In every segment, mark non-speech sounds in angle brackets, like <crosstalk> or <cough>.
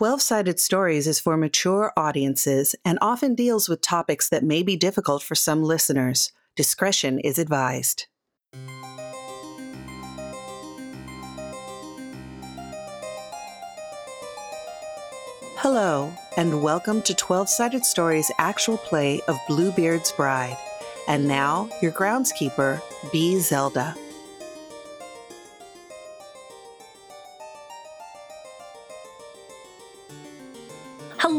12 Sided Stories is for mature audiences and often deals with topics that may be difficult for some listeners. Discretion is advised. Hello, and welcome to 12 Sided Stories' actual play of Bluebeard's Bride. And now, your groundskeeper, B. Zelda.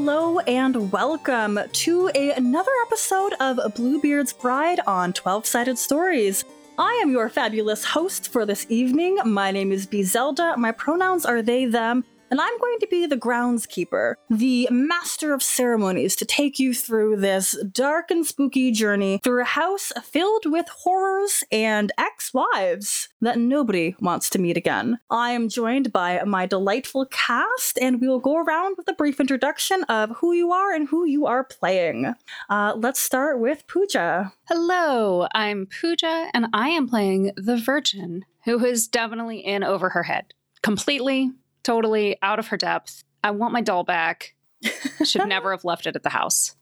Hello and welcome to a, another episode of Bluebeard's Bride on 12 Sided Stories. I am your fabulous host for this evening. My name is B. Zelda. My pronouns are they, them, and I'm going to be the groundskeeper, the master of ceremonies to take you through this dark and spooky journey through a house filled with horrors and ex wives that nobody wants to meet again. I am joined by my delightful cast, and we will go around with a brief introduction of who you are and who you are playing. Uh, let's start with Pooja. Hello, I'm Pooja, and I am playing the Virgin, who is definitely in over her head. Completely, totally out of her depth. I want my doll back. Should <laughs> never have left it at the house.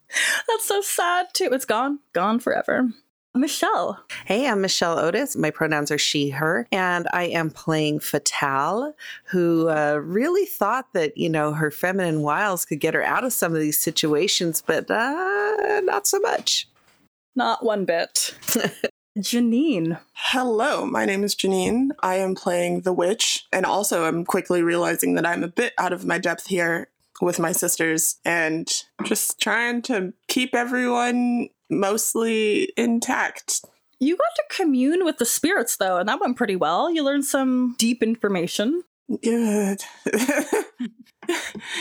That's so sad, too. It's gone, gone forever. Michelle. Hey, I'm Michelle Otis. My pronouns are she, her, and I am playing Fatale, who uh, really thought that, you know, her feminine wiles could get her out of some of these situations, but uh, not so much. Not one bit. <laughs> Janine. Hello, my name is Janine. I am playing the witch, and also I'm quickly realizing that I'm a bit out of my depth here with my sisters and just trying to keep everyone mostly intact. You got to commune with the spirits, though, and that went pretty well. You learned some deep information. Good. <laughs>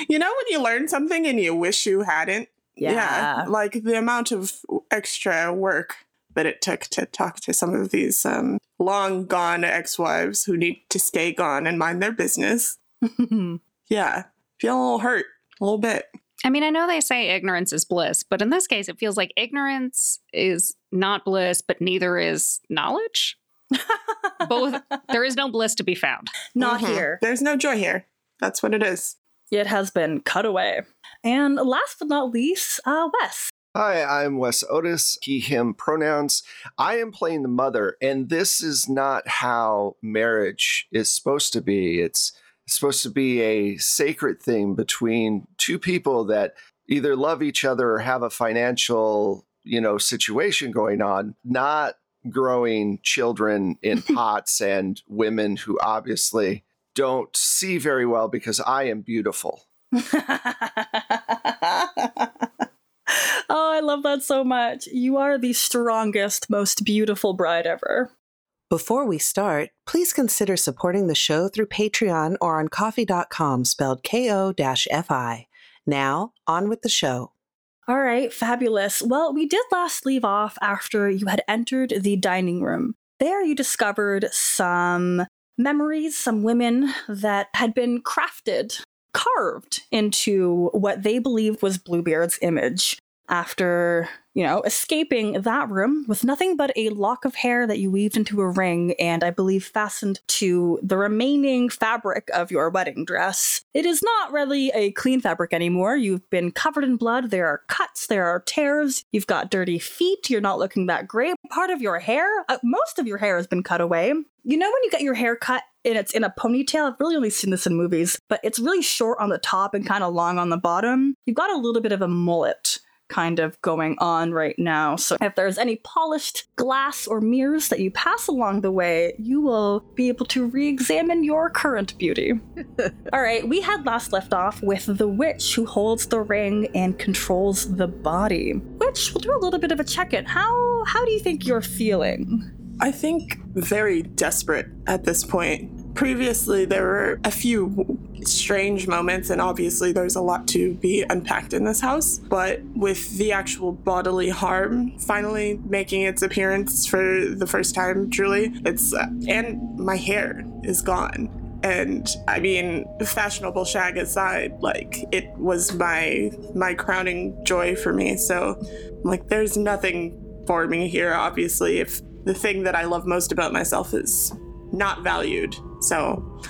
you know when you learn something and you wish you hadn't? Yeah. yeah. Like the amount of extra work that it took to talk to some of these um, long gone ex wives who need to stay gone and mind their business. <laughs> yeah. Feel a little hurt, a little bit. I mean, I know they say ignorance is bliss, but in this case, it feels like ignorance is not bliss, but neither is knowledge. <laughs> Both, there is no bliss to be found. Not mm-hmm. here. There's no joy here. That's what it is. It has been cut away. And last but not least, uh, Wes. Hi, I'm Wes Otis, he, him pronouns. I am playing the mother, and this is not how marriage is supposed to be. It's supposed to be a sacred thing between two people that either love each other or have a financial, you know, situation going on, not growing children in <laughs> pots and women who obviously don't see very well because I am beautiful. <laughs> I love that so much. You are the strongest, most beautiful bride ever. Before we start, please consider supporting the show through Patreon or on ko-fi, spelled K-O-F-I. Now, on with the show. All right, fabulous. Well, we did last leave off after you had entered the dining room. There you discovered some memories, some women that had been crafted carved into what they believed was Bluebeard's image after, you know, escaping that room with nothing but a lock of hair that you weaved into a ring and I believe fastened to the remaining fabric of your wedding dress. It is not really a clean fabric anymore. You've been covered in blood. There are cuts, there are tears. You've got dirty feet. You're not looking that great. Part of your hair, uh, most of your hair has been cut away. You know when you get your hair cut and it's in a ponytail? I've really only seen this in movies, but it's really short on the top and kind of long on the bottom. You've got a little bit of a mullet kind of going on right now. So if there's any polished glass or mirrors that you pass along the way, you will be able to re-examine your current beauty. <laughs> All right, we had last left off with the witch who holds the ring and controls the body. Witch, we'll do a little bit of a check-in. How how do you think you're feeling? I think very desperate at this point previously there were a few strange moments and obviously there's a lot to be unpacked in this house but with the actual bodily harm finally making its appearance for the first time truly it's uh, and my hair is gone. And i mean fashionable shag aside like it was my my crowning joy for me. So like there's nothing for me here obviously if the thing that i love most about myself is not valued so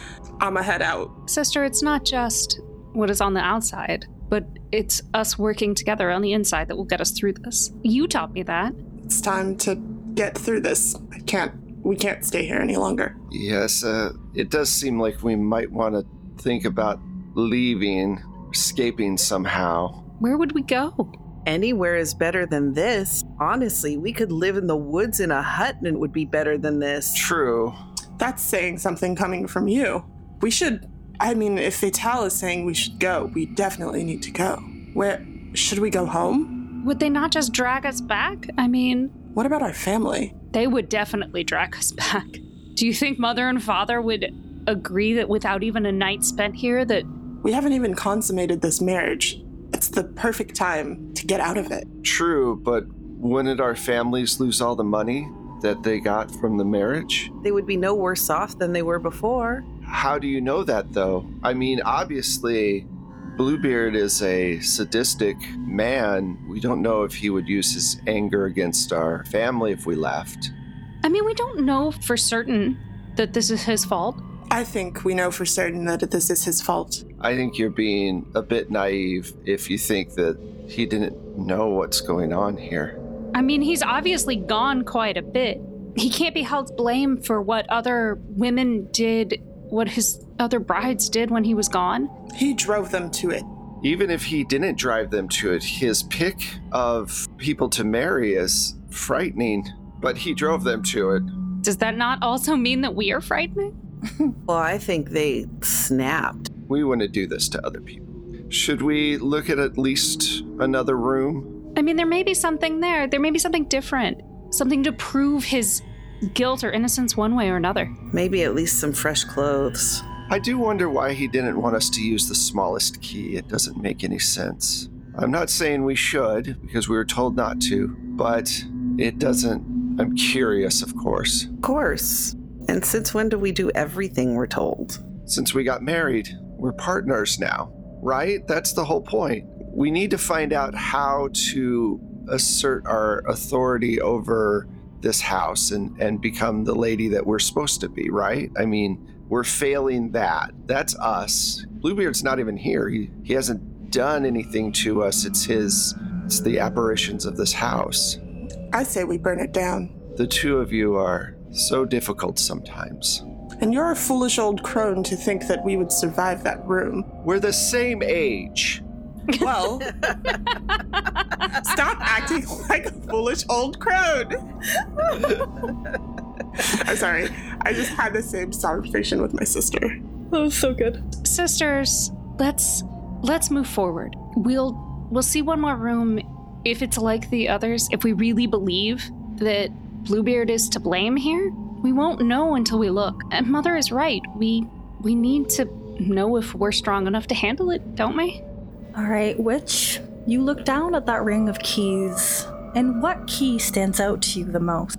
I'ma head out. Sister, it's not just what is on the outside, but it's us working together on the inside that will get us through this. You taught me that. It's time to get through this. I can't. We can't stay here any longer. Yes, uh, it does seem like we might want to think about leaving, escaping somehow. Where would we go? Anywhere is better than this. Honestly, we could live in the woods in a hut and it would be better than this. True. That's saying something coming from you. We should. I mean, if Fatale is saying we should go, we definitely need to go. Where should we go home? Would they not just drag us back? I mean, What about our family? they would definitely drag us <laughs> back. Do you think mother and father would agree that without even a night spent here that We haven't even consummated this marriage. It's the perfect time to get out of it. True, but wouldn't our families lose all the money that they got from the marriage? They would be no worse off than they were before. How do you know that, though? I mean, obviously, Bluebeard is a sadistic man. We don't know if he would use his anger against our family if we left. I mean, we don't know for certain that this is his fault. I think we know for certain that this is his fault. I think you're being a bit naive if you think that he didn't know what's going on here. I mean, he's obviously gone quite a bit. He can't be held blame for what other women did, what his other brides did when he was gone. He drove them to it. Even if he didn't drive them to it, his pick of people to marry is frightening, but he drove them to it. Does that not also mean that we are frightening? <laughs> Well, I think they snapped. We wouldn't do this to other people. Should we look at at least another room? I mean, there may be something there. There may be something different. Something to prove his guilt or innocence one way or another. Maybe at least some fresh clothes. I do wonder why he didn't want us to use the smallest key. It doesn't make any sense. I'm not saying we should, because we were told not to, but it doesn't. I'm curious, of course. Of course. And since when do we do everything we're told? Since we got married, we're partners now, right? That's the whole point. We need to find out how to assert our authority over this house and, and become the lady that we're supposed to be, right? I mean, we're failing that. That's us. Bluebeard's not even here. He, he hasn't done anything to us. It's his, it's the apparitions of this house. I say we burn it down. The two of you are so difficult sometimes. And you're a foolish old crone to think that we would survive that room. We're the same age. Well, stop acting like a foolish old crone. I'm sorry. I just had the same conversation with my sister. That was so good. Sisters, let's let's move forward. We'll we'll see one more room if it's like the others. If we really believe that Bluebeard is to blame here, we won't know until we look. And Mother is right. We we need to know if we're strong enough to handle it, don't we? All right, Witch, you look down at that ring of keys, and what key stands out to you the most?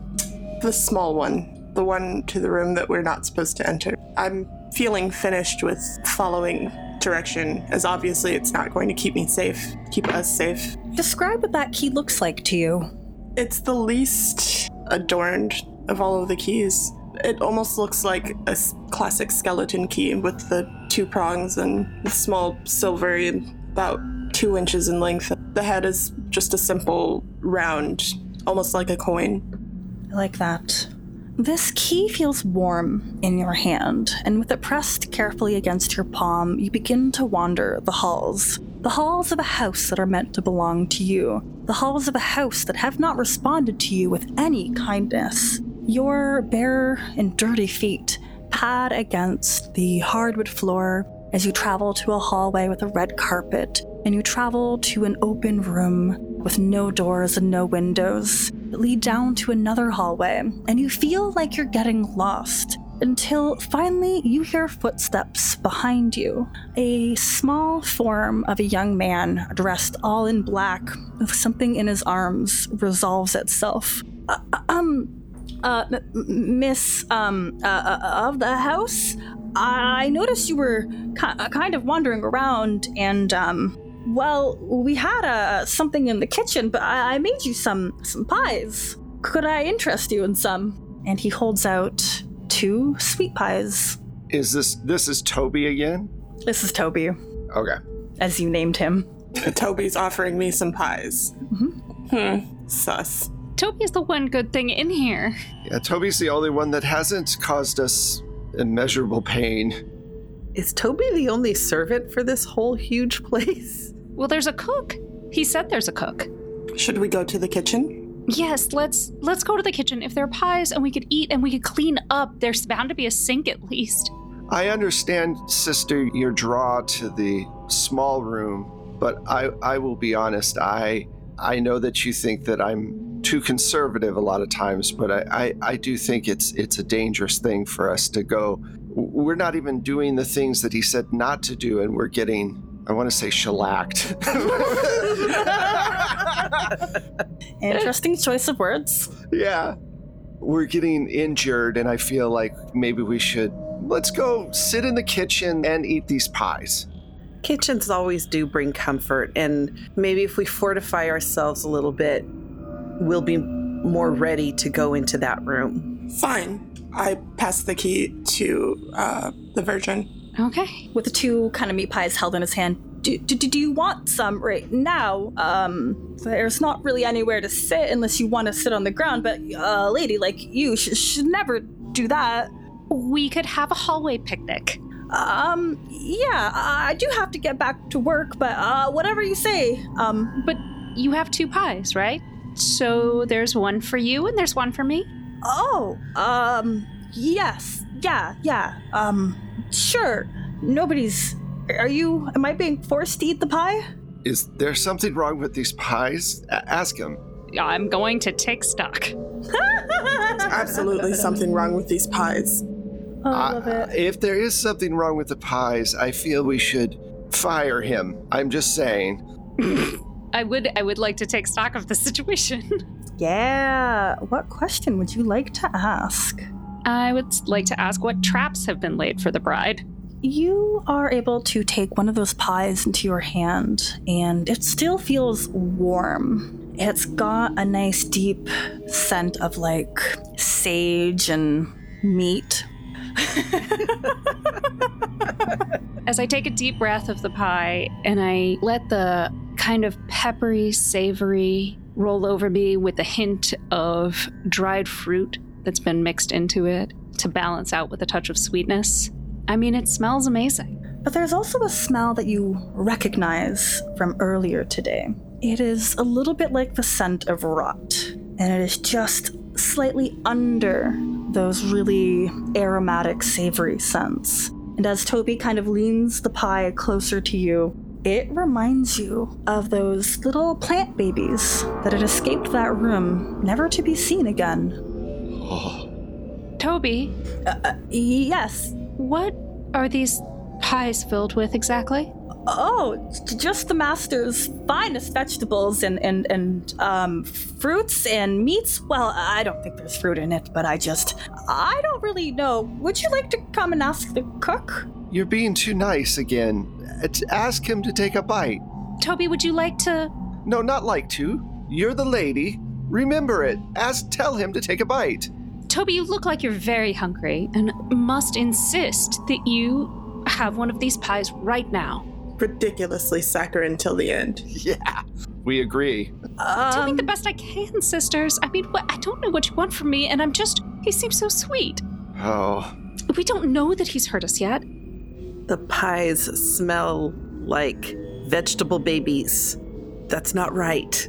The small one, the one to the room that we're not supposed to enter. I'm feeling finished with following direction, as obviously it's not going to keep me safe, keep us safe. Describe what that key looks like to you. It's the least adorned of all of the keys. It almost looks like a classic skeleton key with the two prongs and the small silver and about two inches in length. The head is just a simple round, almost like a coin. I like that. This key feels warm in your hand, and with it pressed carefully against your palm, you begin to wander the halls. The halls of a house that are meant to belong to you. The halls of a house that have not responded to you with any kindness. Your bare and dirty feet pad against the hardwood floor as you travel to a hallway with a red carpet, and you travel to an open room with no doors and no windows that lead down to another hallway, and you feel like you're getting lost until finally you hear footsteps behind you. A small form of a young man dressed all in black with something in his arms resolves itself. Uh, um, uh, m- m- Miss, um, uh, uh, of the house? I noticed you were ki- uh, kind of wandering around, and um, well, we had uh, something in the kitchen, but I-, I made you some some pies. Could I interest you in some? And he holds out two sweet pies. Is this this is Toby again? This is Toby. Okay. as you named him. <laughs> Toby's offering me some pies. Hmm. Sus. Toby's the one good thing in here. Yeah, Toby's the only one that hasn't caused us immeasurable pain. Is Toby the only servant for this whole huge place? Well, there's a cook. He said there's a cook. Should we go to the kitchen? Yes, let's let's go to the kitchen. If there are pies and we could eat and we could clean up, there's bound to be a sink at least. I understand, sister, your draw to the small room, but I, I will be honest. I I know that you think that I'm too conservative a lot of times, but I, I, I do think it's it's a dangerous thing for us to go. We're not even doing the things that he said not to do, and we're getting I want to say shellacked. <laughs> <laughs> Interesting choice of words. yeah. We're getting injured, and I feel like maybe we should let's go sit in the kitchen and eat these pies. Kitchens always do bring comfort, and maybe if we fortify ourselves a little bit, we'll be more ready to go into that room. Fine. I pass the key to uh, the Virgin. Okay. With the two kind of meat pies held in his hand. Do, do, do you want some right now? Um, there's not really anywhere to sit unless you want to sit on the ground, but a lady like you sh- should never do that. We could have a hallway picnic. Um, yeah, I do have to get back to work, but uh, whatever you say. Um, But you have two pies, right? So there's one for you and there's one for me. oh, um, yes, yeah, yeah, um, sure. Nobody's. Are you? Am I being forced to eat the pie? Is there something wrong with these pies? A- ask him. I'm going to take stock. <laughs> Absolutely something wrong with these pies. Oh, I love Uh, if there is something wrong with the pies, I feel we should fire him. I'm just saying. <laughs> I would I would like to take stock of the <laughs> situation. Yeah. What question would you like to ask? I would like to ask what traps have been laid for the bride. You are able to take one of those pies into your hand, and it still feels warm. It's got a nice deep scent of like sage and meat. As I take a deep breath of the pie and I let the kind of peppery, savory roll over me with a hint of dried fruit that's been mixed into it to balance out with a touch of sweetness. I mean, it smells amazing. But there's also a smell that you recognize from earlier today. It is a little bit like the scent of rot, and it is just slightly under those really aromatic, savory scents. And as Toby kind of leans the pie closer to you, it reminds you of those little plant babies that had escaped that room, never to be seen again. <gasps> Toby, uh, uh, Yes, what are these pies filled with exactly? Oh, just the master's finest vegetables and and and um, fruits and meats. Well, I don't think there's fruit in it, but I just I don't really know. Would you like to come and ask the cook? You're being too nice again. Uh, Ask him to take a bite. Toby, would you like to? No, not like to. You're the lady. Remember it. Ask, tell him to take a bite. Toby, you look like you're very hungry and must insist that you have one of these pies right now. Ridiculously saccharine till the end. Yeah, we agree. Doing the Um, best I can, sisters. I mean, what, I don't know what you want from me, and I'm just. He seems so sweet. Oh, We don't know that he's hurt us yet. The pies smell like vegetable babies. That's not right.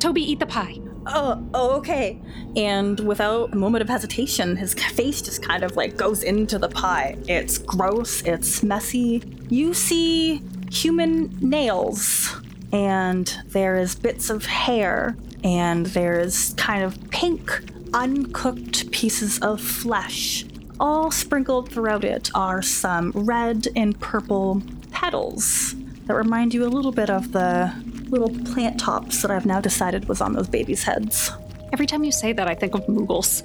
Toby, eat the pie. Oh, oh, okay. And without a moment of hesitation, his face just kind of like goes into the pie. It's gross. It's messy. You see human nails, and there is bits of hair, and there's kind of pink, uncooked pieces of flesh. All sprinkled throughout it are some red and purple petals that remind you a little bit of the little plant tops that I've now decided was on those babies' heads. Every time you say that, I think of Moogles.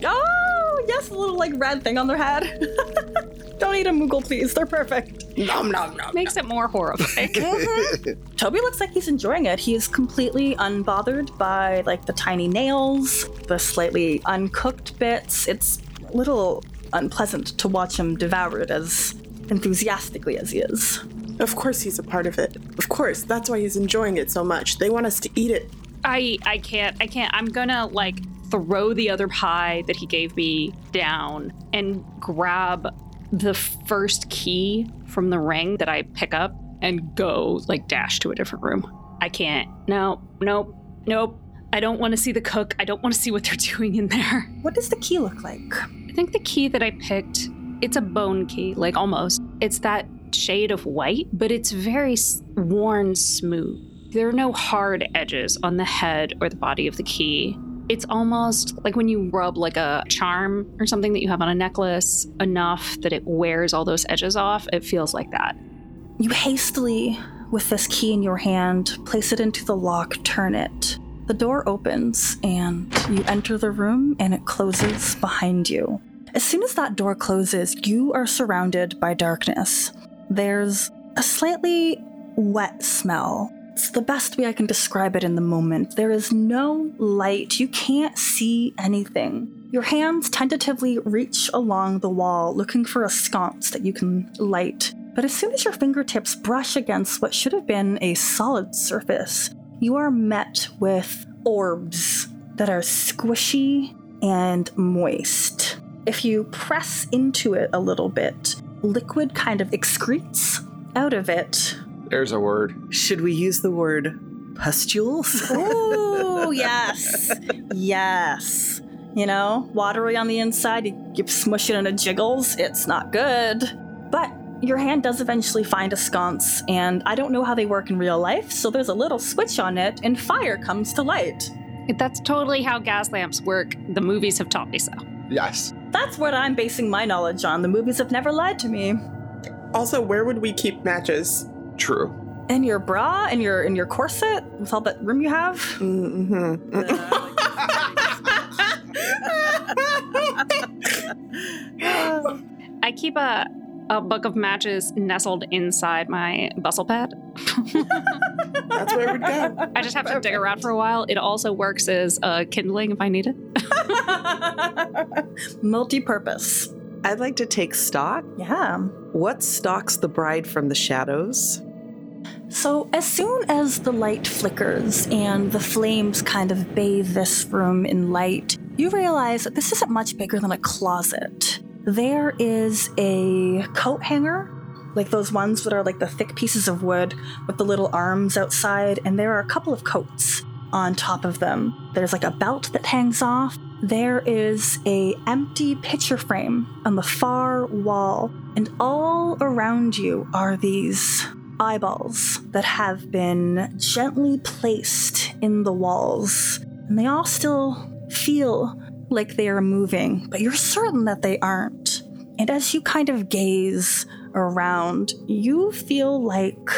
<laughs> Oh, yes, the little like red thing on their head. <laughs> Don't eat a Moogle, please. They're perfect. Nom nom nom. Makes it more horrifying. <laughs> Mm-hmm. Toby looks like he's enjoying it. He is completely unbothered by like the tiny nails, the slightly uncooked bits. It's a little unpleasant to watch him devour it as enthusiastically as he is. Of course he's a part of it. Of course, that's why he's enjoying it so much. They want us to eat it. I I can't. I can't. I'm gonna like throw the other pie that he gave me down and grab the first key from the ring that I pick up and go like dash to a different room. I can't. No, nope, nope. I don't want to see the cook. I don't want to see what they're <laughs> doing in there. What does the key look like? I think the key that I picked, it's a bone key, like almost. It's that shade of white, but it's very worn smooth. There are no hard edges on the head or the body of the key. It's almost like when you rub like a charm or something that you have on a necklace enough that it wears all those edges off. It feels like that. You hastily, with this key in your hand, place it into the lock, turn it. The door opens and you enter the room and it closes behind you. As soon as that door closes, you are surrounded by darkness. There's a slightly wet smell. It's the best way I can describe it in the moment. There is no light. You can't see anything. Your hands tentatively reach along the wall looking for a sconce that you can light. But as soon as your fingertips brush against what should have been a solid surface, you are met with orbs that are squishy and moist. If you press into it a little bit, liquid kind of excretes out of it. There's a word. Should we use the word pustules? Ooh, <laughs> yes. Yes. You know, watery on the inside, you, you smush it and it jiggles. It's not good. But your hand does eventually find a sconce, and I don't know how they work in real life, so there's a little switch on it, and fire comes to light. That's totally how gas lamps work. The movies have taught me so. Yes. That's what I'm basing my knowledge on. The movies have never lied to me. Also, where would we keep matches? True. In your bra, in your in your corset, with all that room you have. Mm-hmm. I keep a a book of matches nestled inside my bustle pad. That's where it would go. <laughs> I just have to dig around for a while. It also works as a kindling if I need it. <laughs> Multi-purpose. I'd like to take stock. Yeah. What stalks the bride from the shadows? So, as soon as the light flickers and the flames kind of bathe this room in light, you realize that this isn't much bigger than a closet. There is a coat hanger, like those ones that are like the thick pieces of wood with the little arms outside, and there are a couple of coats on top of them. There's like a belt that hangs off. There is a empty picture frame on the far wall, and all around you are these eyeballs that have been gently placed in the walls. And they all still feel like they are moving, but you're certain that they aren't. And as you kind of gaze around, you feel like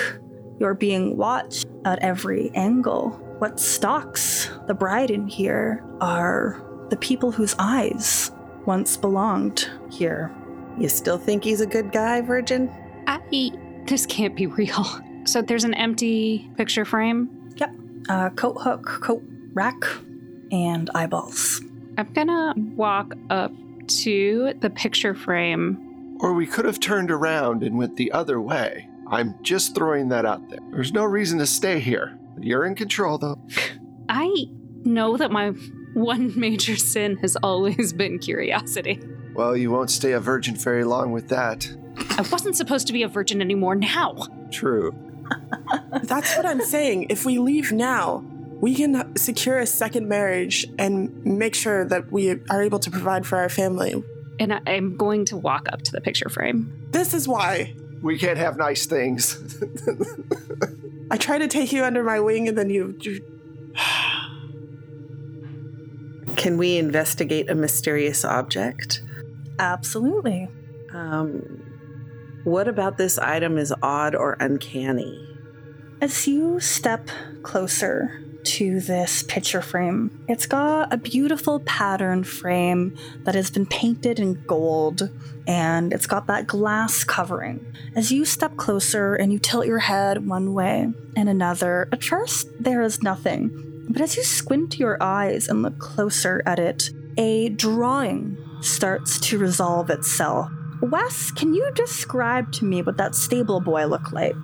you're being watched at every angle. What stalks the bride in here are the people whose eyes once belonged here. You still think he's a good guy, Virgin? I this can't be real. So there's an empty picture frame. Yep. Uh, coat hook, coat rack, and eyeballs. I'm gonna walk up to the picture frame. Or we could have turned around and went the other way. I'm just throwing that out there. There's no reason to stay here. You're in control, though. <laughs> I know that my one <laughs> major sin has always been curiosity. Well, you won't stay a virgin very long with that. I wasn't supposed to be a virgin anymore now. True. That's what I'm saying. If we leave now, we can secure a second marriage and make sure that we are able to provide for our family. And I, I'm going to walk up to the picture frame. This is why We can't have nice things. I try to take you under my wing and then you. you Can we investigate a mysterious object? Absolutely. Um, what about this item is odd or uncanny? As you step closer to this picture frame, it's got a beautiful pattern frame that has been painted in gold and it's got that glass covering. As you step closer and you tilt your head one way and another, at first there is nothing. But as you squint your eyes and look closer at it, a drawing starts to resolve itself Wes, can you describe to me what that stable boy looked like?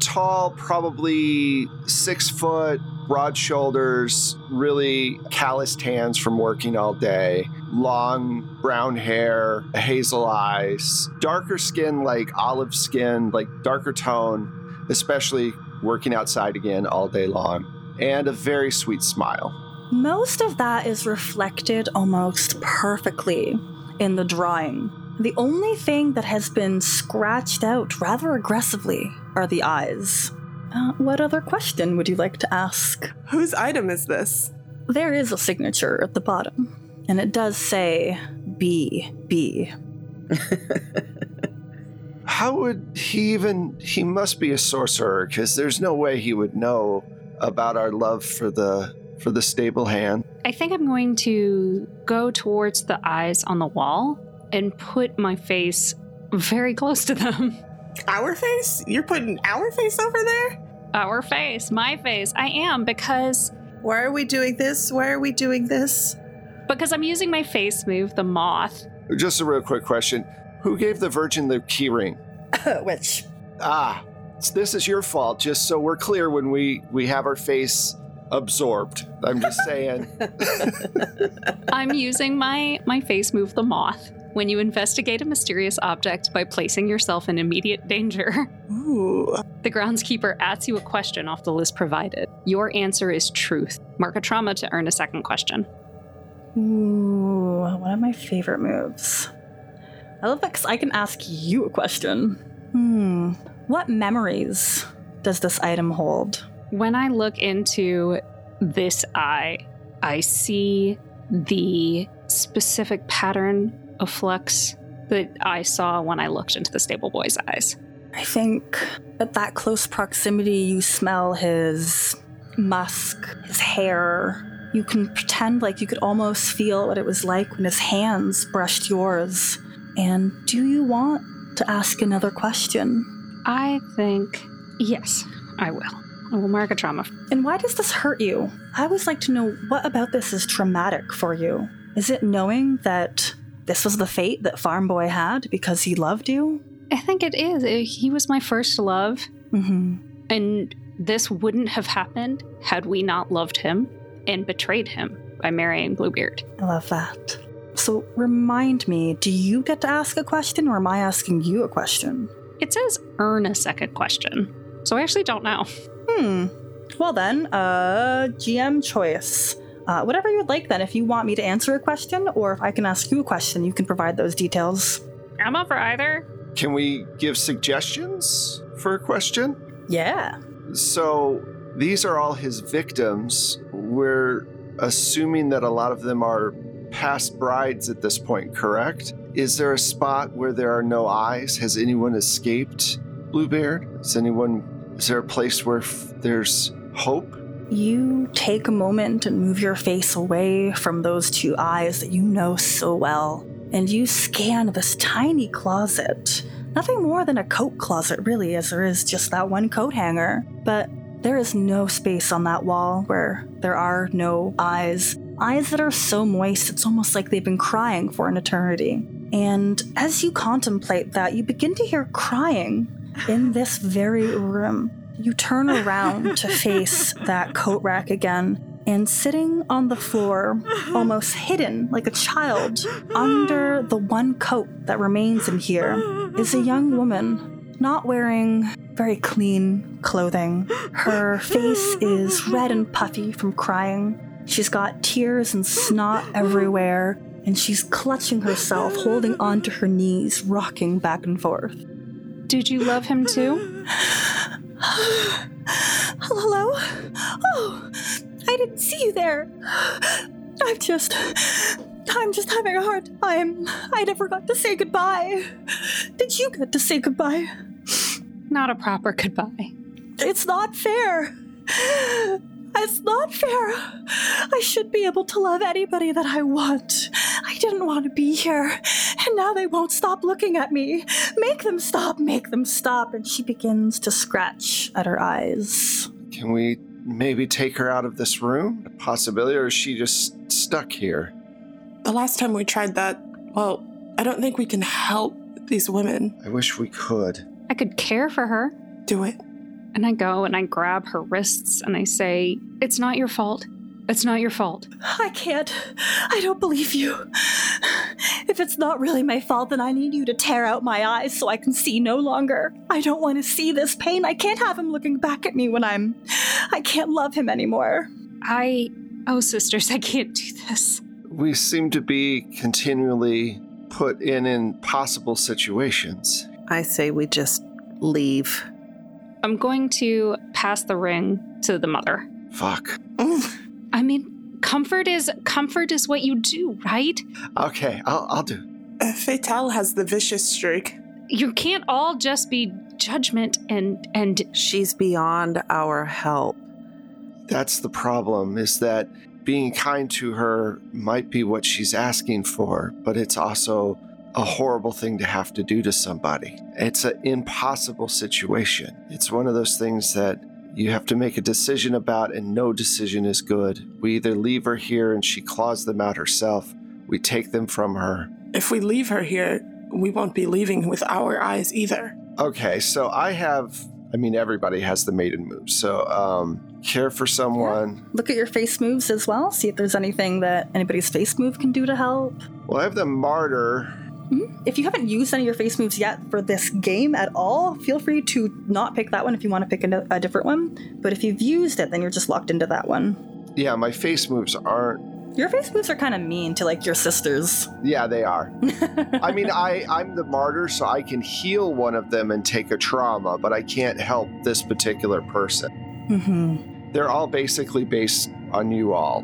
Tall, probably six foot, broad shoulders, really calloused hands from working all day, long brown hair, hazel eyes, darker skin like olive skin, like darker tone, especially working outside again all day long, and a very sweet smile. Most of that is reflected almost perfectly in the drawing. The only thing that has been scratched out rather aggressively are the eyes. Uh, what other question would you like to ask? Whose item is this? There is a signature at the bottom, and it does say B B. <laughs> How would he even? He must be a sorcerer because there's no way he would know about our love for the for the stable hand. I think I'm going to go towards the eyes on the wall and put my face very close to them. <laughs> Our face? You're putting our face over there? Our face, my face. I am because Why are we doing this? Why are we doing this? because I'm using my face move, the moth. Just a real quick question: Who gave the Virgin the keyring? <laughs> Which Ah, this is your fault. Just so we're clear when we we have our face absorbed. I'm just <laughs> saying. <laughs> I'm using my my face move, the moth. When you investigate a mysterious object by placing yourself in immediate danger, Ooh. the groundskeeper asks you a question off the list provided. Your answer is truth. Mark a trauma to earn a second question. Ooh, one of my favorite moves. I love that because I can ask you a question. Hmm. What memories does this item hold? When I look into this eye, I see the specific pattern of flux that I saw when I looked into the stable boy's eyes. I think at that close proximity, you smell his musk, his hair. You can pretend like you could almost feel what it was like when his hands brushed yours. And do you want to ask another question? I think, yes, I will. I will mark a trauma. And why does this hurt you? I always like to know what about this is traumatic for you. Is it knowing that this was the fate that Farm Boy had because he loved you? I think it is. Uh, He was my first love, Mm-hmm. and this wouldn't have happened had we not loved him and betrayed him by marrying Bluebeard. I love that. So remind me, do you get to ask a question or am I asking you a question? It says earn a second question, so I actually don't know. Hmm. Well then, uh, GM choice. Uh, whatever you would like then. If you want me to answer a question or if I can ask you a question, you can provide those details. I'm up for either. Can we give suggestions for a question? Yeah. So these are all his victims. We're assuming that a lot of them are past brides at this point, correct? Is there a spot where there are no eyes? Has anyone escaped Bluebeard? Is anyone? Is there a place where f- there's hope? You take a moment and move your face away from those two eyes that you know so well, and you scan this tiny closet. Nothing more than a coat closet, really, as there is just that one coat hanger. But there is no space on that wall where there are no eyes. Eyes that are so moist, it's almost like they've been crying for an eternity. And as you contemplate that, you begin to hear crying in this very room. You turn around to <laughs> face that coat rack again, and sitting on the floor, almost hidden like a child, under the one coat that remains in here, is a young woman, not wearing very clean clothing. Her face is red and puffy from crying. She's got tears and snot everywhere, and she's clutching herself, holding onto her knees, rocking back and forth. Did you love him too? <laughs> Hello? Oh, I didn't see you there. I'm just. I'm just having a hard time. I never got to say goodbye. Did you get to say goodbye? Not a proper goodbye. It's not fair. It's not fair. I should be able to love anybody that I want. I didn't want to be here, now they won't stop looking at me. Make them stop, make them stop. And she begins to scratch at her eyes. Can we maybe take her out of this room? A possibility, or is she just stuck here? The last time we tried that, well, I don't think we can help these women. I wish we could. I could care for her. Do it. And I go and I grab her wrists and I say, It's not your fault. It's not your fault. I can't. I don't believe you. If it's not really my fault, then I need you to tear out my eyes so I can see no longer. I don't want to see this pain. I can't have him looking back at me when I'm. I can't love him anymore. I. Oh, sisters, I can't do this. We seem to be continually put in impossible situations. I say we just leave. I'm going to pass the ring to the mother. Fuck. I mean, comfort is comfort is what you do, right? Okay, I'll, I'll do. Uh, Fatale has the vicious streak. You can't all just be judgment and and She's beyond our help. That's the problem, is that being kind to her might be what she's asking for, but it's also a horrible thing to have to do to somebody. It's an impossible situation. It's one of those things that you have to make a decision about, and no decision is good. We either leave her here and she claws them out herself, we take them from her. If we leave her here, we won't be leaving with our eyes either. Okay, so I have, I mean, everybody has the maiden move. So, um, care for someone. Look at your face moves as well. See if there's anything that anybody's face move can do to help. Well, I have the martyr. If you haven't used any of your face moves yet for this game at all, feel free to not pick that one if you want to pick a, a different one. But if you've used it, then you're just locked into that one. Yeah, my face moves aren't. Your face moves are kind of mean to like your sisters. Yeah, they are. <laughs> I mean, I I'm the martyr, so I can heal one of them and take a trauma, but I can't help this particular person. Mm-hmm. They're all basically based on you all.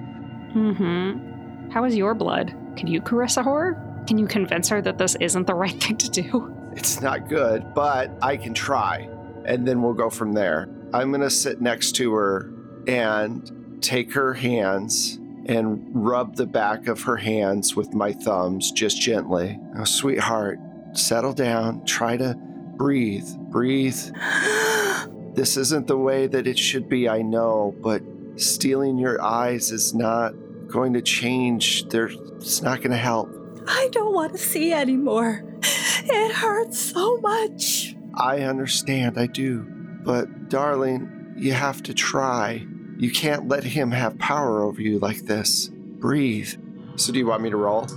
Mm-hmm. How is your blood? Can you caress a horror? Can you convince her that this isn't the right thing to do? It's not good, but I can try, and then we'll go from there. I'm gonna sit next to her and take her hands and rub the back of her hands with my thumbs just gently. Oh, sweetheart, settle down. Try to breathe. Breathe. <gasps> This isn't the way that it should be, I know, but stealing your eyes is not going to change. There, it's not going to help. I don't want to see anymore. It hurts so much. I understand, I do. But, darling, you have to try. You can't let him have power over you like this. Breathe. So, do you want me to roll?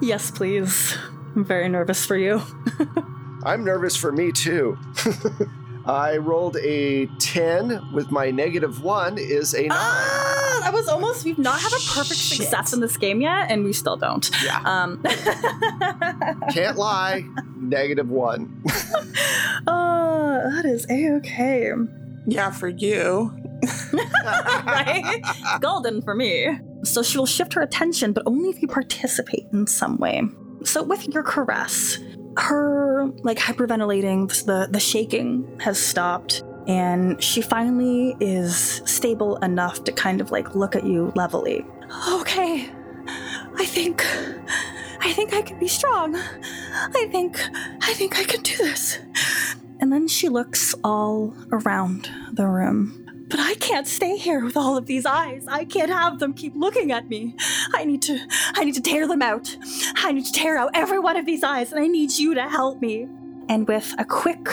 Yes, please. I'm very nervous for you. <laughs> I'm nervous for me too. <laughs> I rolled a 10 with my negative one is a 9. Ah, that was almost. We've not had a perfect Shit. success in this game yet, and we still don't. Yeah. Um. <laughs> Can't lie. Negative one. <laughs> uh, that is a okay. Yeah, for you. <laughs> right? Golden for me. So she will shift her attention, but only if you participate in some way. So with your caress, her like hyperventilating, the the shaking has stopped, and she finally is stable enough to kind of like look at you levelly. Okay, I think, I think I can be strong. I think, I think I can do this. And then she looks all around the room. But I can't stay here with all of these eyes. I can't have them keep looking at me. I need to I need to tear them out. I need to tear out every one of these eyes and I need you to help me. And with a quick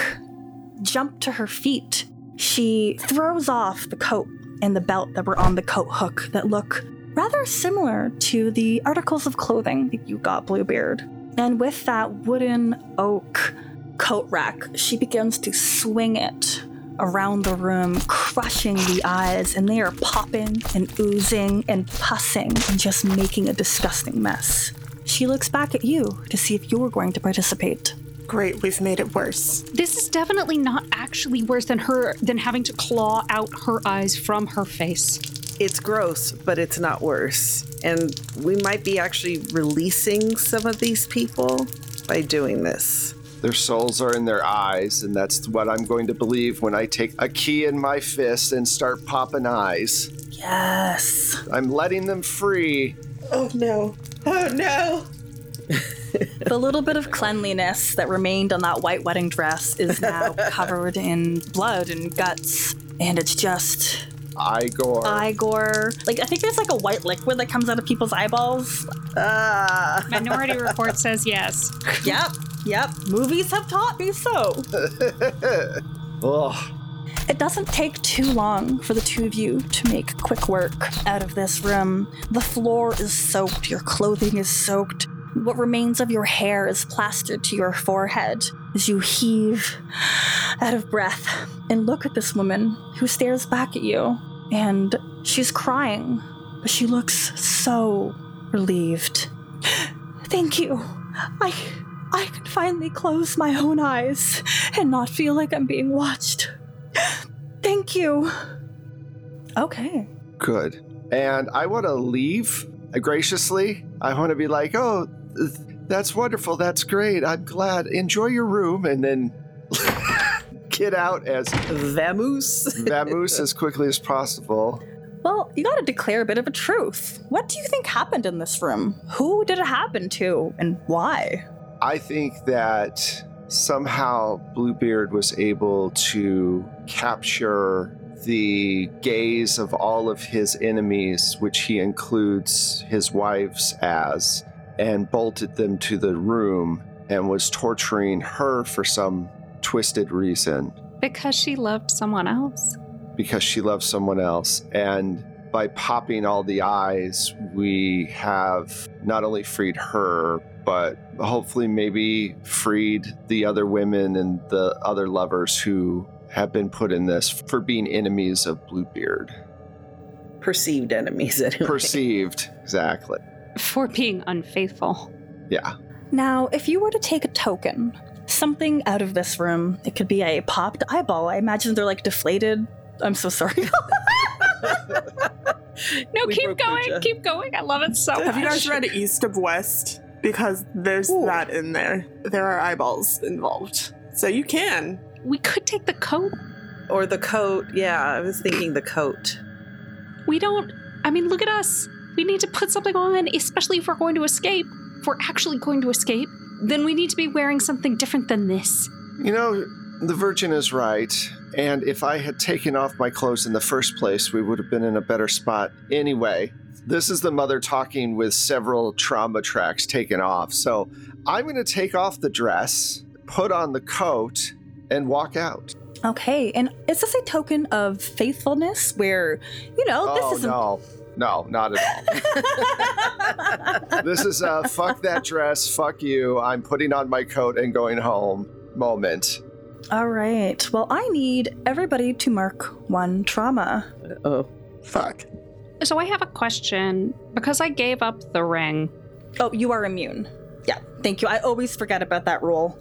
jump to her feet, she throws off the coat and the belt that were on the coat hook that look rather similar to the articles of clothing that you got, Bluebeard. And with that wooden oak coat rack, she begins to swing it around the room, crushing the eyes, and they are popping and oozing and pussing and just making a disgusting mess. She looks back at you to see if you're going to participate. Great, we've made it worse. This is definitely not actually worse than her than having to claw out her eyes from her face. It's gross, but it's not worse. And we might be actually releasing some of these people by doing this. Their souls are in their eyes, and that's what I'm going to believe when I take a key in my fist and start popping eyes. Yes. I'm letting them free. Oh no. Oh no. <laughs> the little bit of cleanliness that remained on that white wedding dress is now <laughs> covered in blood and guts. And it's just Igor. eye gore. Like, I think there's like a white liquid that comes out of people's eyeballs. Ah. Minority Report says yes. Yep. Yep, movies have taught me so. <laughs> oh, It doesn't take too long for the two of you to make quick work out of this room. The floor is soaked, your clothing is soaked. What remains of your hair is plastered to your forehead as you heave out of breath and look at this woman who stares back at you. And she's crying, but she looks so relieved. <gasps> Thank you. I I can finally close my own eyes and not feel like I'm being watched. Thank you. Okay. good. And I want to leave graciously. I want to be like, oh, th- that's wonderful. That's great. I'm glad. Enjoy your room. And then <laughs> get out as Vamoose. vamoose as quickly as possible. Well, you gotta declare a bit of a truth. What do you think happened in this room? Who did it happen to, and why? I think that somehow Bluebeard was able to capture the gaze of all of his enemies, which he includes his wives as, and bolted them to the room and was torturing her for some twisted reason Because she loved someone else. because she loves someone else. And by popping all the eyes, we have not only freed her, but hopefully maybe freed the other women and the other lovers who have been put in this for being enemies of Bluebeard. Perceived enemies, <laughs> anyway. Perceived, exactly. For being unfaithful. Yeah. Now, if you were to take a token, something out of this room, it could be a popped eyeball. I imagine they're like deflated. I'm so sorry. <laughs> No, We keep going. Keep going. I love it so much. Have you guys read East of West? Because there's Ooh. that in there. There are eyeballs involved. So you can. We could take the coat. Or the coat. Yeah, I was thinking the coat. We don't. I mean, look at us. We need to put something on, especially if we're going to escape. If we're actually going to escape, then we need to be wearing something different than this. You know, the Virgin is right. And if I had taken off my clothes in the first place, we would have been in a better spot. Anyway, this is the mother talking with several trauma tracks taken off. So I'm going to take off the dress, put on the coat, and walk out. okay, and is this a token of faithfulness where, you know, oh, this is no. No, not at all. this is a fuck that dress, fuck you. I'm putting on my coat and going home moment. All right. Well, I need everybody to mark one trauma. Oh. Fuck. So I have a question because I gave up the ring. Oh, you are immune. Yeah, thank you. I always forget about that rule.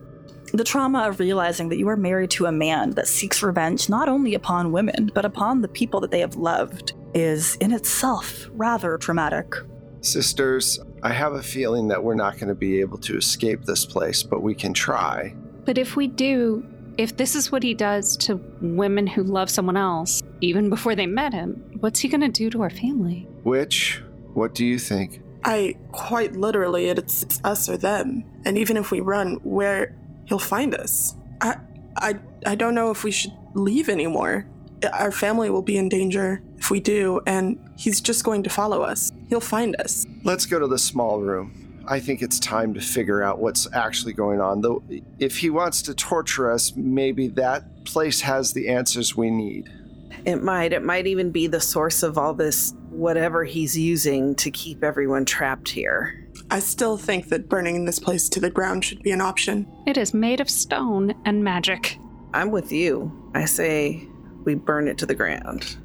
The trauma of realizing that you are married to a man that seeks revenge not only upon women, but upon the people that they have loved is in itself rather traumatic. Sisters, I have a feeling that we're not going to be able to escape this place, but we can try. But if we do, if this is what he does to women who love someone else, even before they met him, what's he going to do to our family? Which, what do you think? I quite literally, it's, it's us or them. And even if we run, where he'll find us. I, I, I don't know if we should leave anymore. Our family will be in danger if we do, and he's just going to follow us. He'll find us. Let's go to the small room. I think it's time to figure out what's actually going on. Though, if he wants to torture us, maybe that place has the answers we need. It might. It might even be the source of all this, whatever he's using to keep everyone trapped here. I still think that burning this place to the ground should be an option. It is made of stone and magic. I'm with you. I say we burn it to the ground.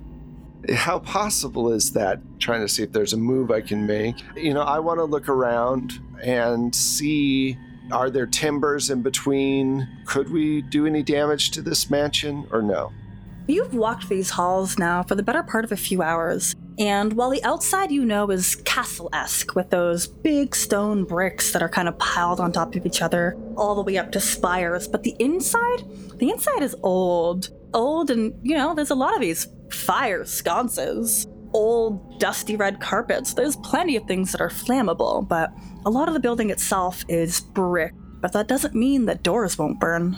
How possible is that? Trying to see if there's a move I can make. You know, I want to look around and see are there timbers in between? Could we do any damage to this mansion or no? You've walked these halls now for the better part of a few hours, and while the outside you know is castle esque with those big stone bricks that are kind of piled on top of each other, all the way up to spires, but the inside, the inside is old. Old, and you know, there's a lot of these fire sconces, old, dusty red carpets. There's plenty of things that are flammable, but a lot of the building itself is brick. But that doesn't mean that doors won't burn.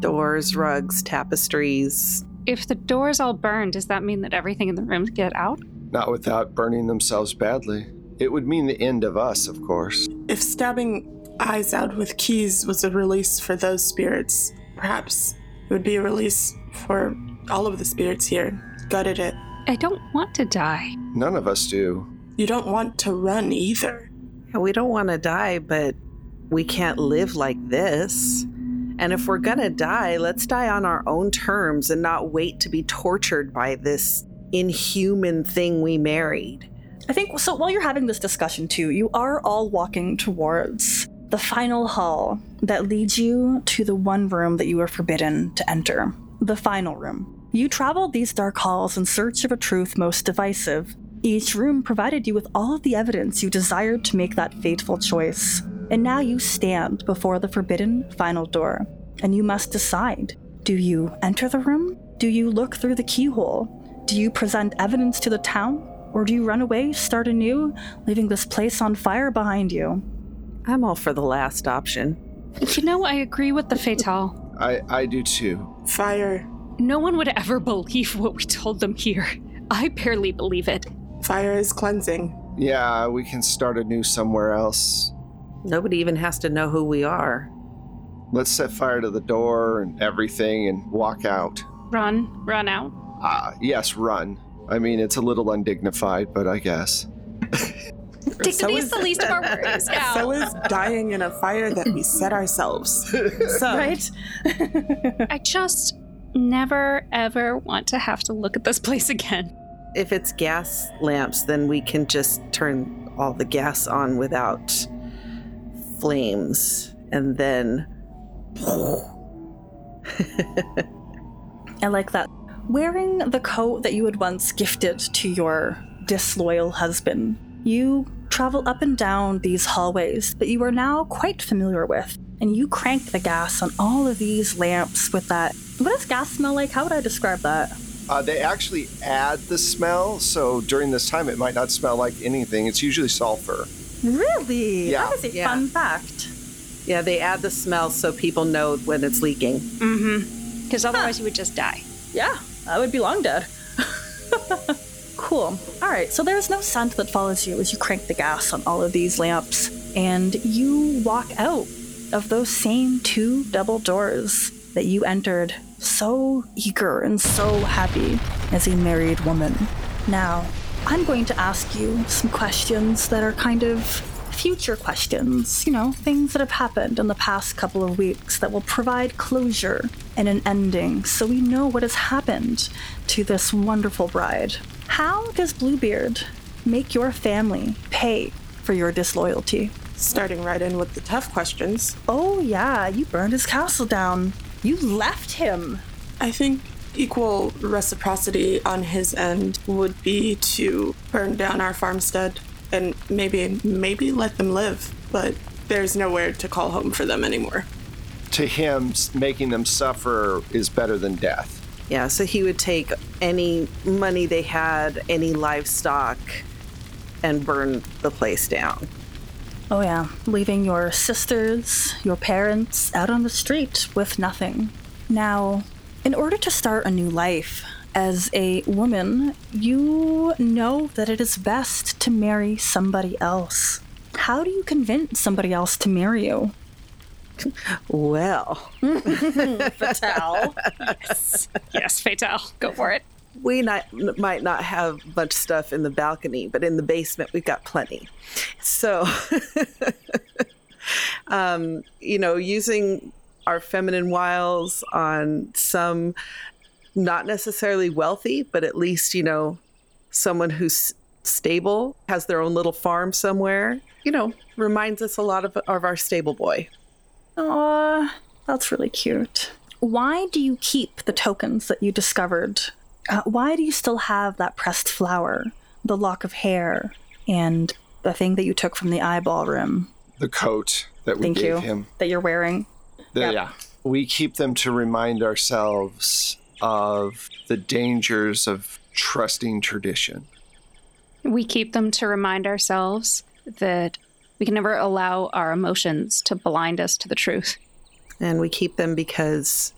Doors, rugs, tapestries. If the doors all burn, does that mean that everything in the rooms get out? Not without burning themselves badly. It would mean the end of us, of course. If stabbing Eyes Out with Keys was a release for those spirits, perhaps it would be a release for all of the spirits here. Gutted it. I don't want to die. None of us do. You don't want to run either. We don't want to die, but we can't live like this. And if we're gonna die, let's die on our own terms and not wait to be tortured by this inhuman thing we married. I think so. While you're having this discussion, too, you are all walking towards the final hall that leads you to the one room that you were forbidden to enter the final room. You traveled these dark halls in search of a truth most divisive. Each room provided you with all of the evidence you desired to make that fateful choice. And now you stand before the forbidden final door, and you must decide do you enter the room? Do you look through the keyhole? Do you present evidence to the town? Or do you run away, start anew, leaving this place on fire behind you? I'm all for the last option. You know, I agree with the Fatale. I, I do too. Fire. No one would ever believe what we told them here. I barely believe it. Fire is cleansing. Yeah, we can start anew somewhere else. Nobody even has to know who we are. Let's set fire to the door and everything and walk out. Run, run out. Ah, yes, run. I mean, it's a little undignified, but I guess. Dignity So is is- the least of our worries now. <laughs> So is dying in a fire that we set ourselves. <laughs> So, Right? I just never ever want to have to look at this <laughs> place again. If it's gas lamps, then we can just turn all the gas on without flames. And then <laughs> I like that. Wearing the coat that you had once gifted to your disloyal husband, you travel up and down these hallways that you are now quite familiar with, and you crank the gas on all of these lamps with that. What does gas smell like? How would I describe that? Uh, they actually add the smell, so during this time it might not smell like anything. It's usually sulfur. Really? Yeah. That is a Yeah. fun fact. yeah, they add the smell so people know when it's leaking. Mm-hmm. Because otherwise you would just die. Yeah, I would be long dead. <laughs> cool. All right, so there's no scent that follows you as you crank the gas on all of these lamps, and you walk out of those same two double doors that you entered so eager and so happy as a married woman. Now, I'm going to ask you some questions that are kind of future questions, you know, things that have happened in the past couple of weeks that will provide closure and an ending so we know what has happened to this wonderful bride. How does Bluebeard make your family pay for your disloyalty? starting right in with the tough questions. Oh, yeah, you burned his castle down. You left him. I think equal reciprocity on his end would be to burn down our farmstead and maybe maybe let them live, but there's nowhere to call home for them anymore. To him, making them suffer is better than death. Yeah, so he would take any money they had, any livestock, and burn the place down. Oh, yeah, leaving your sisters, your parents out on the street with nothing. Now, in order to start a new life, as a woman, you know that it is best to marry somebody else. How do you convince somebody else to marry you? Well, <laughs> Fatale. Yes. yes, Fatale. Go for it. We not, might not have much stuff in the balcony, but in the basement we've got plenty. So, <laughs> um, you know, using our feminine wiles on some not necessarily wealthy, but at least, you know, someone who's stable, has their own little farm somewhere, you know, reminds us a lot of, of our stable boy. Aw, that's really cute. Why do you keep the tokens that you discovered? Uh, why do you still have that pressed flower, the lock of hair, and the thing that you took from the eyeball rim? The coat that we Thank gave you. him. That you're wearing. The- Yep. Yeah. We keep them to remind ourselves of the dangers of trusting tradition. We keep them to remind ourselves that we can never allow our emotions to blind us to the truth. And we keep them because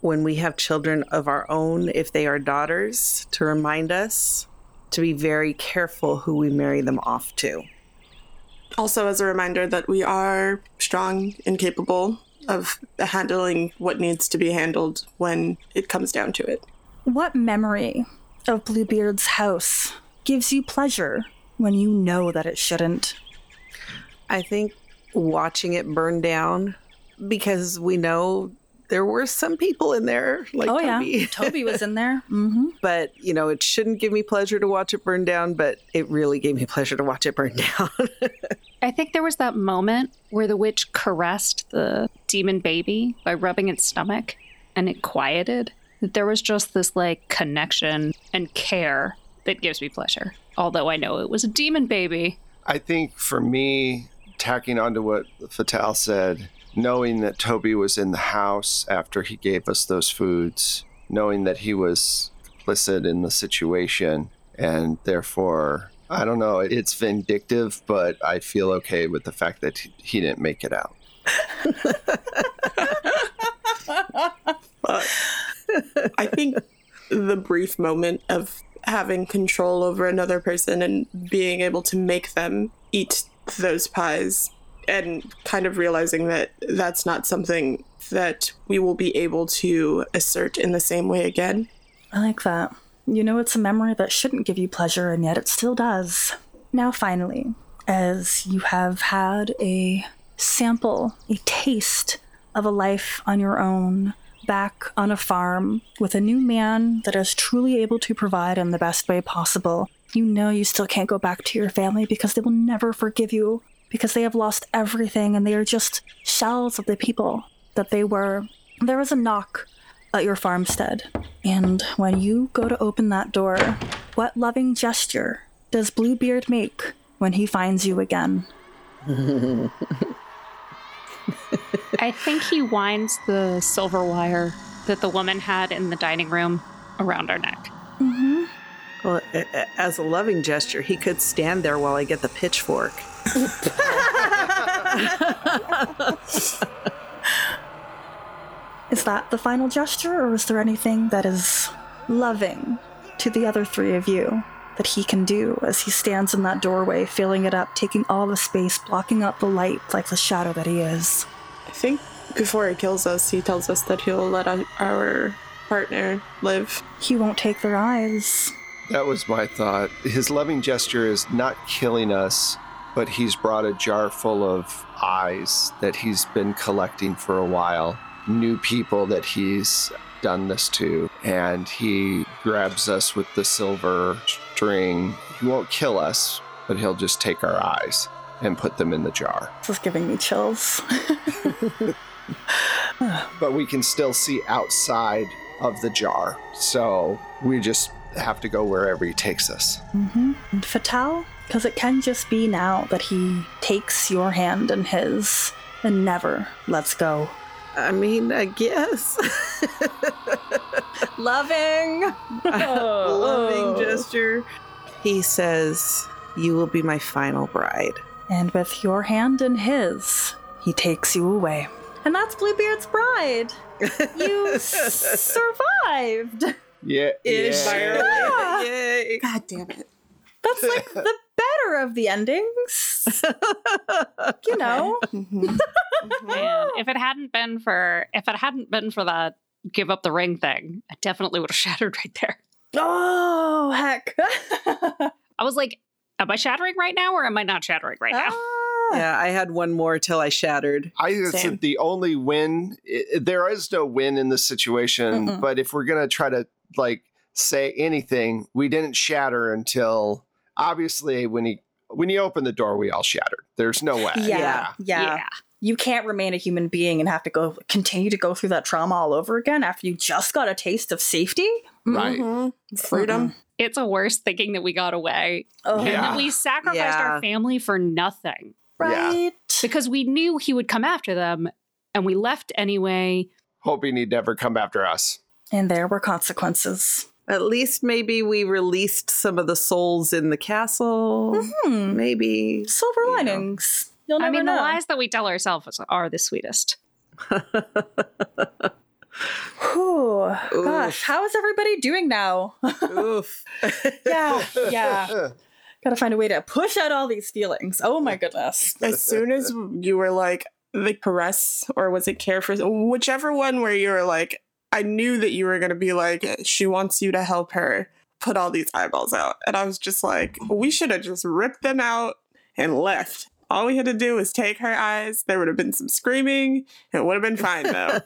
when we have children of our own, if they are daughters, to remind us to be very careful who we marry them off to. Also, as a reminder that we are strong and capable of handling what needs to be handled when it comes down to it. What memory of Bluebeard's house gives you pleasure when you know that it shouldn't? I think watching it burn down because we know there were some people in there like oh Toby. yeah, <laughs> Toby was in there. hmm but you know it shouldn't give me pleasure to watch it burn down but it really gave me pleasure to watch it burn <laughs> down I think there was that moment where the witch caressed the demon baby by rubbing its stomach and it quieted. That there was just this like connection and care that gives me pleasure. Although I know it was a demon baby. I think for me, tacking onto what Fatale said, knowing that Toby was in the house after he gave us those foods, knowing that he was complicit in the situation, and therefore, I don't know, it's vindictive, but I feel okay with the fact that he- didn't make it out. <laughs> I think the brief moment of having control over another person and being able to make them eat those pies and kind of realizing that that's not something that we will be able to assert in the same way again. I like that. You know, it's a memory that shouldn't give you pleasure, and yet it still does. Now, finally, as you have had a sample, a taste of a life on your own, back on a farm with a new man that is truly able to provide in the best way possible, you know you still can't go back to your family because they will never forgive you because they have lost everything and they are just shells of the people that they were. There was a knock at your farmstead, and when you go to open that door, what loving gesture does Bluebeard make when he finds you again? <laughs> I think he winds the silver wire that the woman had in the dining room around our neck. Mm-hmm. well a- a- as a loving gesture he could stand there while i get the pitchfork <laughs> Is that the final gesture, or is there anything that is loving to the other three of you that he can do as he stands in that doorway, filling it up, taking all the space, blocking out the light like the shadow that he is? I think before he kills us, he tells us that he'll let our- our partner live. He won't take their eyes. That was my thought. His loving gesture is not killing us, but he's brought a jar full of eyes that he's been collecting for a while, new people that he's done this to, and he grabs us with the silver string. He won't kill us, but he'll just take our eyes and put them in the jar. This is giving me chills. <laughs> But we can still see outside of the jar, so we just have to go wherever he takes us. Mm-hmm. And Fatale, because it can just be now that he takes your hand in his and never lets go. i mean i guess <laughs> Loving! <laughs> loving oh. gesture he says you will be my final bride And with your hand in his, he takes you away. And that's Bluebeard's bride. You s- <laughs> survived. Yeah, yeah. Yay. God damn it. That's like the better of the endings. <laughs> you know? <laughs> <laughs> Man, if it hadn't been for if it hadn't been for that give up the ring thing, I definitely would have shattered right there. Oh, heck. I was like, am I shattering right now or am I not shattering right now? Ah. yeah i had one more till i shattered I think the only win. i there is no win in this situation, Mm-mm. but if we're gonna try to like say anything, we didn't shatter until obviously when he when he opened the door, we all shattered. There's no way. Yeah, yeah. You can't remain a human being and have to go continue to go through that trauma all over again after you just got a taste of safety. Right. Mhm. Freedom. It's a worse thinking that we got away. Oh, And Yeah. that we sacrificed Yeah. our family for nothing. right. Because we knew he would come after them and we left anyway. Hoping he'd never come after us. And there were consequences. At least maybe we released some of the souls in the castle. Hmm. Maybe. Silver You know. linings. You'll never I mean, know. the lies that we tell ourselves are the sweetest. <laughs> Whew. Gosh, how is everybody doing now? <laughs> Oof. yeah, yeah. <laughs> Gotta find a way to push out all these feelings. Oh my goodness. As soon as you were like the caress, or was it care for whichever one where you were like, I knew that you were gonna be like, she wants you to help her put all these eyeballs out. And I was just like, we should have just ripped them out and left. All we had to do was take her eyes. There would have been some screaming. It would have been fine though.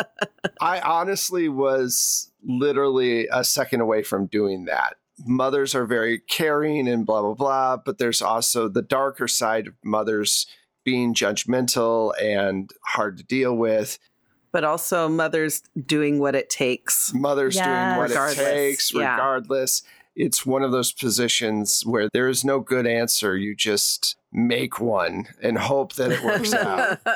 <laughs> I honestly was literally a second away from doing that. Mothers are very caring and blah, blah, blah. But there's also the darker side of mothers being judgmental and hard to deal with. But also mothers doing what it takes. Mothers doing what Yes. it takes, Yeah. regardless. It's one of those positions where there is no good answer. You just make one and hope that it works <laughs> out. <laughs>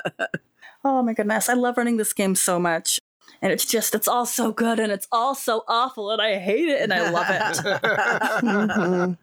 Oh my goodness. I love running this game so much. And it's just, it's all so good and it's all so awful and I hate it and I love it. <laughs> Mhm.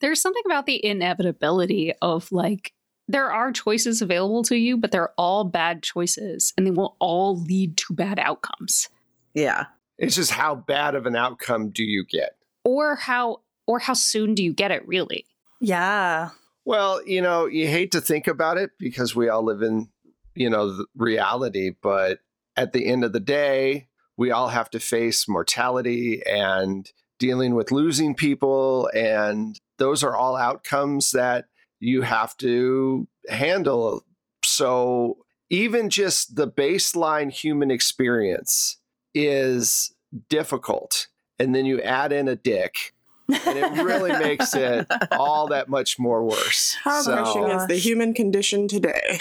There's something about the inevitability of like there are choices available to you, but they're all bad choices and they will all lead to bad outcomes. yeah. it's just how bad of an outcome do you get? Or how or how soon do you get it really? yeah. Well, you know, you hate to think about it because we all live in, you know, the reality, but at the end of the day, we all have to face mortality and dealing with losing people and those are all outcomes that you have to handle. So, even just the baseline human experience is difficult. And then you add in a dick and it really makes it all that much more worse. <laughs> How So- crushing is the human condition today?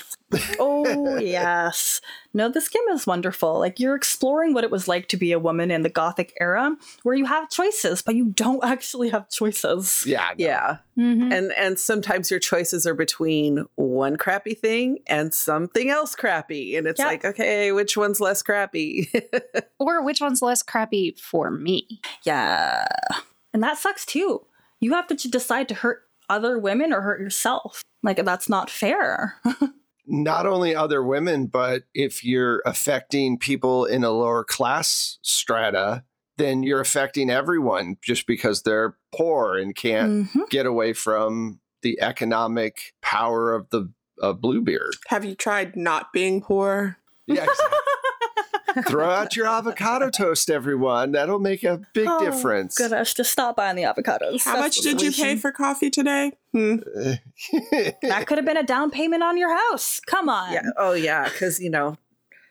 Oh, yes. No, this game is wonderful. Like, you're exploring what it was like to be a woman in the Gothic era, where you have choices, but you don't actually have choices. yeah, no. Yeah. Mm-hmm. And and sometimes your choices are between one crappy thing and something else crappy. And it's Yeah. like, okay, which one's less crappy? <laughs> Or which one's less crappy for me? Yeah. And that sucks too. You have to decide to hurt other women or hurt yourself. Like, that's not fair. <laughs> Not only other women, but if you're affecting people in a lower class strata, then you're affecting everyone just because they're poor and can't Mhm. get away from the economic power of the of Bluebeard. Have you tried not being poor? Yeah, exactly. <laughs> Throw out your avocado toast, everyone. That'll make a big Oh, difference. Goodness, just stop buying the avocados. How That's much did you pay for coffee today? Hmm. <laughs> That could have been a down payment on your house. Come on. yeah. Oh yeah. Cause you know,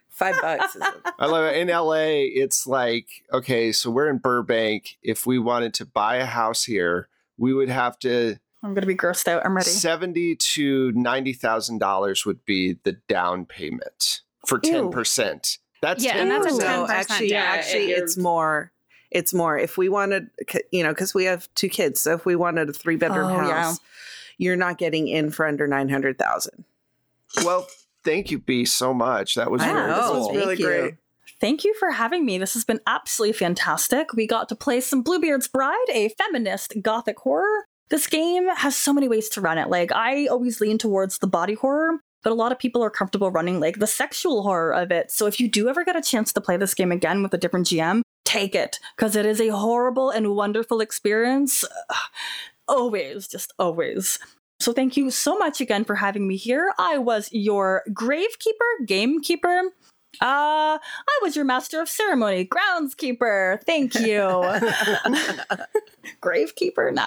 five bucks is a- <laughs> I love it. In LA, it's like, okay, so we're in Burbank. If we wanted to buy a house here, we would have to I'm going to be grossed out. I'm ready. seventy to ninety thousand dollars would be the down payment for ten percent. That's Yeah, and that's a Ooh. 10% no, actually, down. actually, Yeah, it's more. It's more. If we wanted, you know, because we have two kids, so if we wanted a three bedroom Oh, yeah. house, you're not getting in for under nine hundred thousand. well. Thank you, B, so much. That was I very know. This was really Thank you. great. Thank you for having me. This has been absolutely fantastic. We got to play some Bluebeard's Bride, a feminist gothic horror. This game has so many ways to run it. Like, I always lean towards the body horror, but a lot of people are comfortable running like the sexual horror of it. So if you do ever get a chance to play this game again with a different GM, take it because it is a horrible and wonderful experience. <sighs> Always, just always. So thank you so much again for having me here. I was your gravekeeper, gamekeeper. Uh, I was your master of ceremony, groundskeeper. Thank you. <laughs> gravekeeper? No.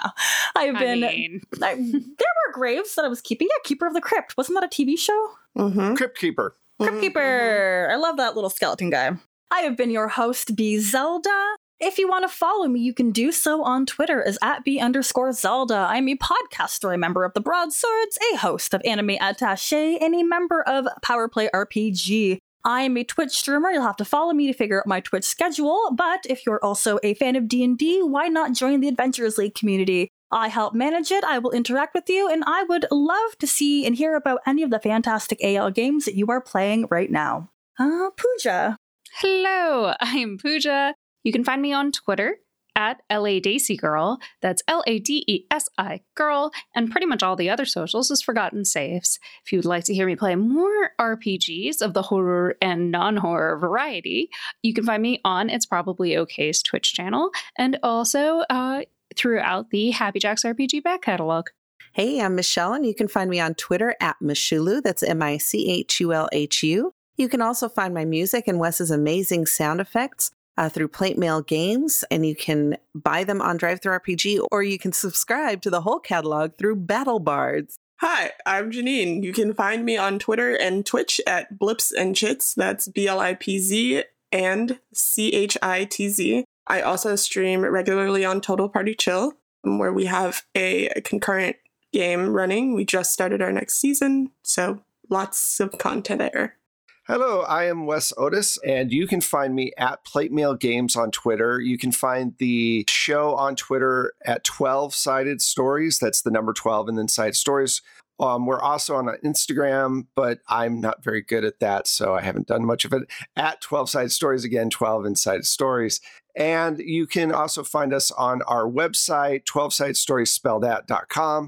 I've I been mean, I, there were graves that I was keeping. Yeah, Keeper of the Crypt. Wasn't that a TV show? Mm-hmm. Crypt Keeper. Crypt Keeper. I love that little skeleton guy. I have been your host, B Zelda. If you want to follow me, you can do so on Twitter as at B underscore Zelda. I'm a podcaster, a member of the Broadswords, a host of Anime Attache, and a member of Powerplay RPG. I am a Twitch streamer. You'll have to follow me to figure out my Twitch schedule. But if you're also a fan of D&D, why not join the Adventurers League community? I help manage it. I will interact with you, and I would love to see and hear about any of the fantastic AL games that you are playing right now. Uh, Pooja. hello, <laughs> I'm Pooja. You can find me on Twitter at LA Desi Girl. That's L A D E S I Girl. And pretty much all the other socials is Forgotten Saves. If you'd like to hear me play more RPGs of the horror and non horror variety, you can find me on It's Probably OK's Twitch channel. And also, uh, throughout the Happy Jacks RPG back catalog. Hey, I'm Michelle, and you can find me on Twitter at Michulhu. That's M I C H U L H U. You can also find my music and Wes's amazing sound effects uh, through Plate Mail Games, and you can buy them on Drive RPG, or you can subscribe to the whole catalog through Battle Bards. Hi, I'm Janine. You can find me on Twitter and Twitch at Blipz and Chitz. That's B L I P Z and C H I T Z. I also stream regularly on Total Party Chill, where we have a concurrent game running. We just started our next season, so lots of content there. Hello, I am Wes Otis, and you can find me at Plate Mail Games on Twitter. You can find the show on Twitter at 12 Sided Stories. That's the number 12 and then Side Stories. Um, we're also on Instagram, but I'm not very good at that, so I haven't done much of it. At 12 Sided Stories, again, 12 Inside Stories. And you can also find us on our website, 12sidestoriesspelled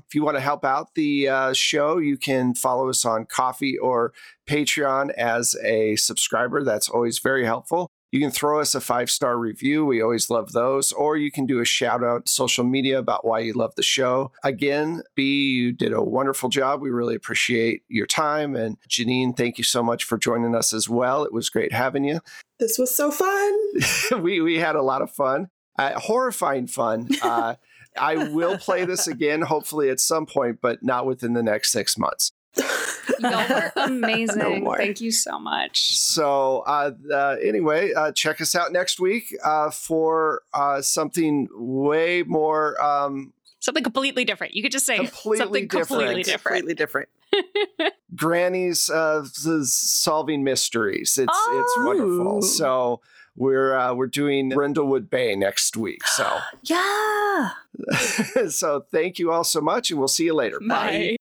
If you want to help out the uh, show, you can follow us on Ko-fi or Patreon as a subscriber. That's always very helpful. You can throw us a five star review. We always love those. Or you can do a shout out social media about why you love the show. Again, B, you did a wonderful job. We really appreciate your time. And Janine, thank you so much for joining us as well. It was great having you. This was so fun. <laughs> <laughs> we, we had a lot of fun, uh, horrifying fun. Uh, I will play this again, hopefully at some point, but not within the next six months. Y'all <laughs> were amazing. No Thank you so much. So, uh, uh, anyway, uh, check us out next week uh, for uh, something way more. Um, something completely different. You could just say completely something different. completely different. Completely different. <laughs> Granny's uh, solving mysteries. It's oh. it's wonderful. So we're uh, we're doing Brindlewood Bay next week. So <gasps> yeah. <laughs> so thank you all so much, and we'll see you later. Bye. Bye.